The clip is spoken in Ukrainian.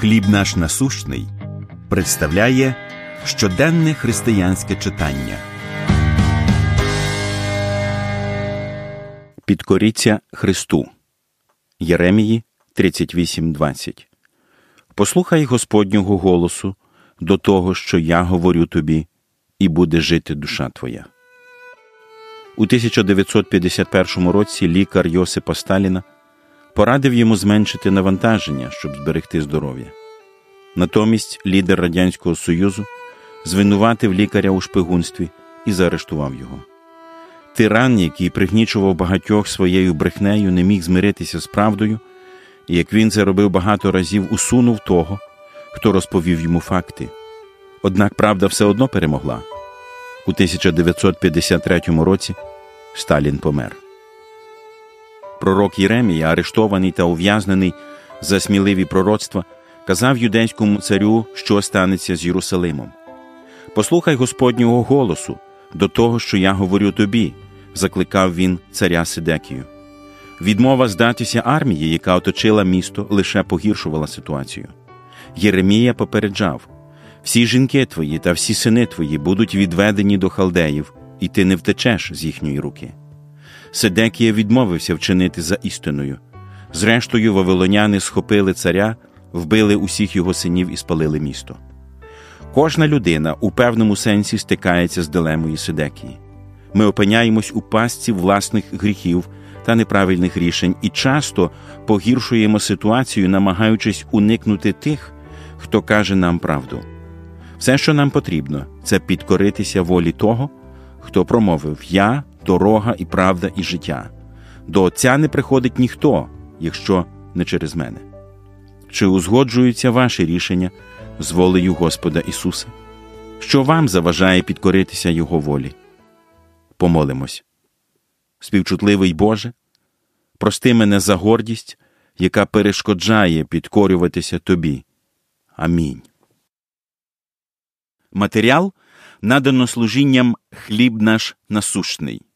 Хліб наш насущний представляє щоденне християнське читання. Підкоріться Христу. Єремії 38.20 Послухай Господнього голосу до того, що я говорю тобі, і буде жити душа твоя. У 1951 році лікар Йосипа Сталіна порадив йому зменшити навантаження, щоб зберегти здоров'я. Натомість лідер Радянського Союзу звинуватив лікаря у шпигунстві і заарештував його. Тиран, який пригнічував багатьох своєю брехнею, не міг змиритися з правдою, і як він це робив багато разів, усунув того, хто розповів йому факти. Однак правда все одно перемогла. У 1953 році Сталін помер. Пророк Єремія, арештований та ув'язнений за сміливі пророцтва, казав юдейському царю, що станеться з Єрусалимом. Послухай Господнього голосу до того, що я говорю тобі, закликав він царя Сидекію. Відмова здатися армії, яка оточила місто, лише погіршувала ситуацію. Єремія попереджав всі жінки твої та всі сини твої будуть відведені до халдеїв, і ти не втечеш з їхньої руки. Седекія відмовився вчинити за істиною. Зрештою, вавилоняни схопили царя, вбили усіх його синів і спалили місто. Кожна людина у певному сенсі стикається з дилемою Седекії. Ми опиняємось у пастці власних гріхів та неправильних рішень і часто погіршуємо ситуацію, намагаючись уникнути тих, хто каже нам правду. Все, що нам потрібно, це підкоритися волі того, хто промовив Я дорога і правда, і життя. До Отця не приходить ніхто, якщо не через мене. Чи узгоджуються ваші рішення з волею Господа Ісуса? Що вам заважає підкоритися Його волі? Помолимось. Співчутливий Боже, прости мене за гордість, яка перешкоджає підкорюватися Тобі. Амінь. Матеріал надано служінням хліб наш насущний.